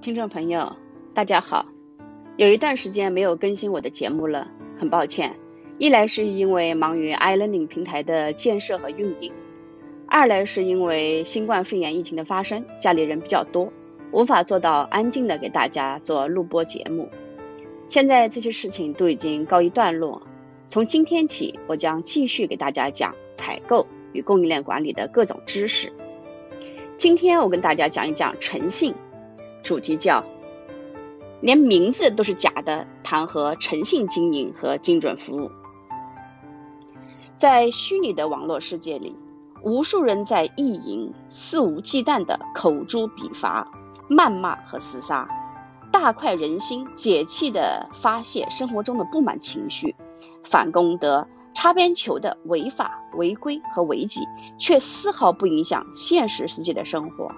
听众朋友，大家好。有一段时间没有更新我的节目了，很抱歉。一来是因为忙于 iLearning 平台的建设和运营，二来是因为新冠肺炎疫情的发生，家里人比较多，无法做到安静的给大家做录播节目。现在这些事情都已经告一段落，从今天起，我将继续给大家讲采购与供应链管理的各种知识。今天我跟大家讲一讲诚信。主题叫“连名字都是假的”，谈何诚信经营和精准服务？在虚拟的网络世界里，无数人在意淫、肆无忌惮的口诛笔伐、谩骂和厮杀，大快人心，解气的发泄生活中的不满情绪，反攻得擦边球的违法、违规和违纪，却丝毫不影响现实世界的生活。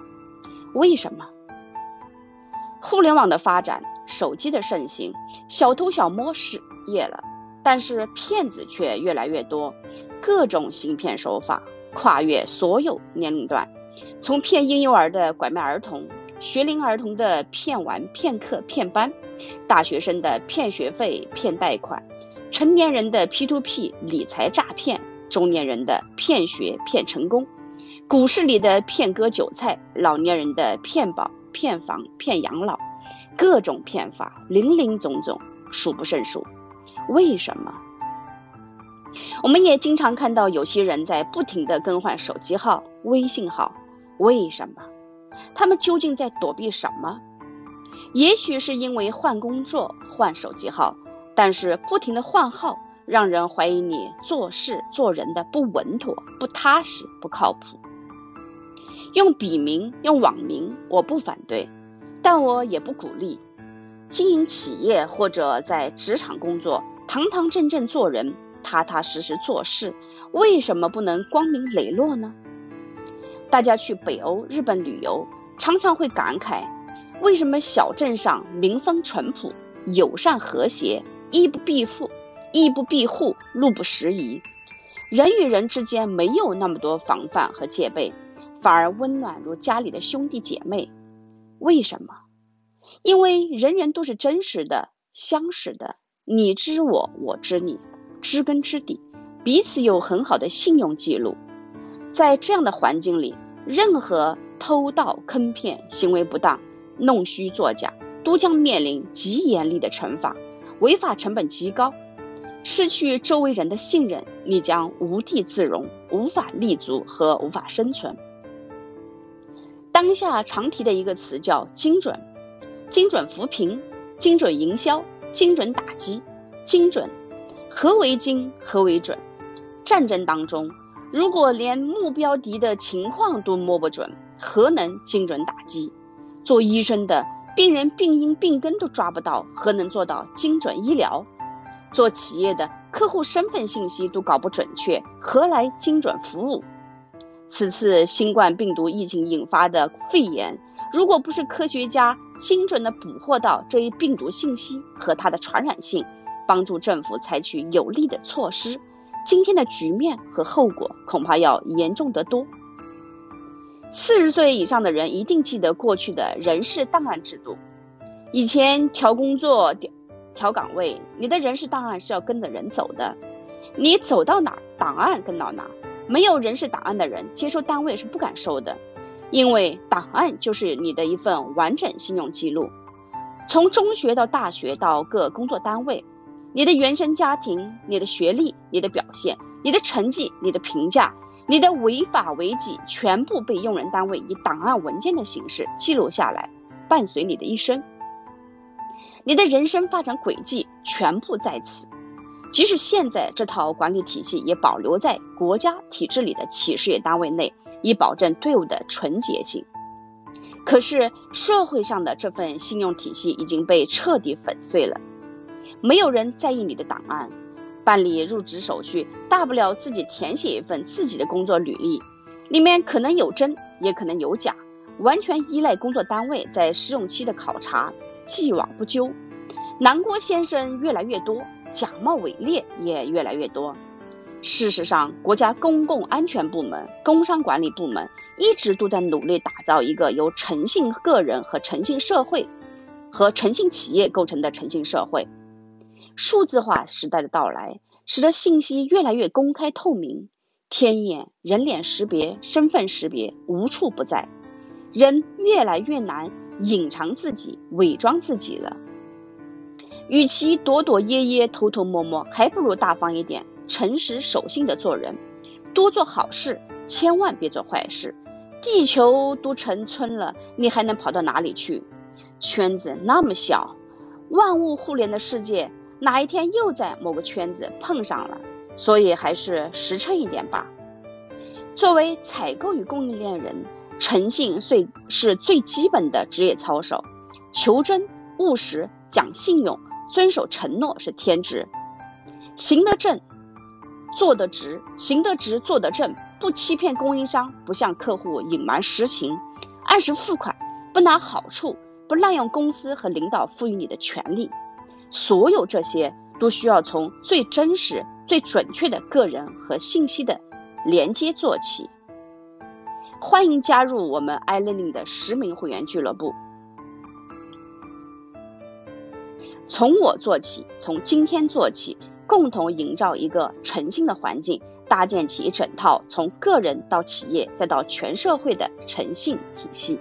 为什么？互联网的发展，手机的盛行，小偷小摸失业了，但是骗子却越来越多，各种行骗手法跨越所有年龄段，从骗婴幼儿的拐卖儿童，学龄儿童的骗玩骗课骗班，大学生的骗学费骗贷款，成年人的 P to P 理财诈骗，中年人的骗学骗成功，股市里的骗割韭菜，老年人的骗保。骗房、骗养老，各种骗法林林总总，数不胜数。为什么？我们也经常看到有些人在不停的更换手机号、微信号。为什么？他们究竟在躲避什么？也许是因为换工作、换手机号，但是不停的换号，让人怀疑你做事做人的不稳妥、不踏实、不靠谱。用笔名、用网名，我不反对，但我也不鼓励。经营企业或者在职场工作，堂堂正正做人，踏踏实实做事，为什么不能光明磊落呢？大家去北欧、日本旅游，常常会感慨，为什么小镇上民风淳朴、友善和谐，衣不蔽富、衣不蔽户、路不拾遗，人与人之间没有那么多防范和戒备。反而温暖如家里的兄弟姐妹，为什么？因为人人都是真实的、相识的，你知我，我知你，知根知底，彼此有很好的信用记录。在这样的环境里，任何偷盗、坑骗、行为不当、弄虚作假，都将面临极严厉的惩罚，违法成本极高。失去周围人的信任，你将无地自容，无法立足和无法生存。当下常提的一个词叫精准，精准扶贫，精准营销，精准打击，精准。何为精？何为准？战争当中，如果连目标敌的情况都摸不准，何能精准打击？做医生的，病人病因病根都抓不到，何能做到精准医疗？做企业的，客户身份信息都搞不准确，何来精准服务？此次新冠病毒疫情引发的肺炎，如果不是科学家精准的捕获到这一病毒信息和它的传染性，帮助政府采取有力的措施，今天的局面和后果恐怕要严重得多。四十岁以上的人一定记得过去的人事档案制度，以前调工作、调调岗位，你的人事档案是要跟着人走的，你走到哪，档案跟到哪。没有人事档案的人，接收单位是不敢收的，因为档案就是你的一份完整信用记录。从中学到大学到各工作单位，你的原生家庭、你的学历、你的表现、你的成绩、你的评价、你的违法违纪，全部被用人单位以档案文件的形式记录下来，伴随你的一生。你的人生发展轨迹全部在此。即使现在这套管理体系也保留在国家体制里的企事业单位内，以保证队伍的纯洁性。可是社会上的这份信用体系已经被彻底粉碎了，没有人在意你的档案，办理入职手续，大不了自己填写一份自己的工作履历，里面可能有真，也可能有假，完全依赖工作单位在试用期的考察，既往不咎。南郭先生越来越多。假冒伪劣也越来越多。事实上，国家公共安全部门、工商管理部门一直都在努力打造一个由诚信个人和诚信社会和诚信企业构成的诚信社会。数字化时代的到来，使得信息越来越公开透明，天眼、人脸识别、身份识别无处不在，人越来越难隐藏自己、伪装自己了。与其躲躲掖掖、偷偷摸摸，还不如大方一点，诚实守信的做人，多做好事，千万别做坏事。地球都成村了，你还能跑到哪里去？圈子那么小，万物互联的世界，哪一天又在某个圈子碰上了？所以还是实诚一点吧。作为采购与供应链人，诚信最是最基本的职业操守，求真、务实、讲信用。遵守承诺是天职，行得正，做得直，行得直，做得正，不欺骗供应商，不向客户隐瞒实情，按时付款，不拿好处，不滥用公司和领导赋予你的权利，所有这些都需要从最真实、最准确的个人和信息的连接做起。欢迎加入我们 iLearning 的实名会员俱乐部。从我做起，从今天做起，共同营造一个诚信的环境，搭建起一整套从个人到企业再到全社会的诚信体系。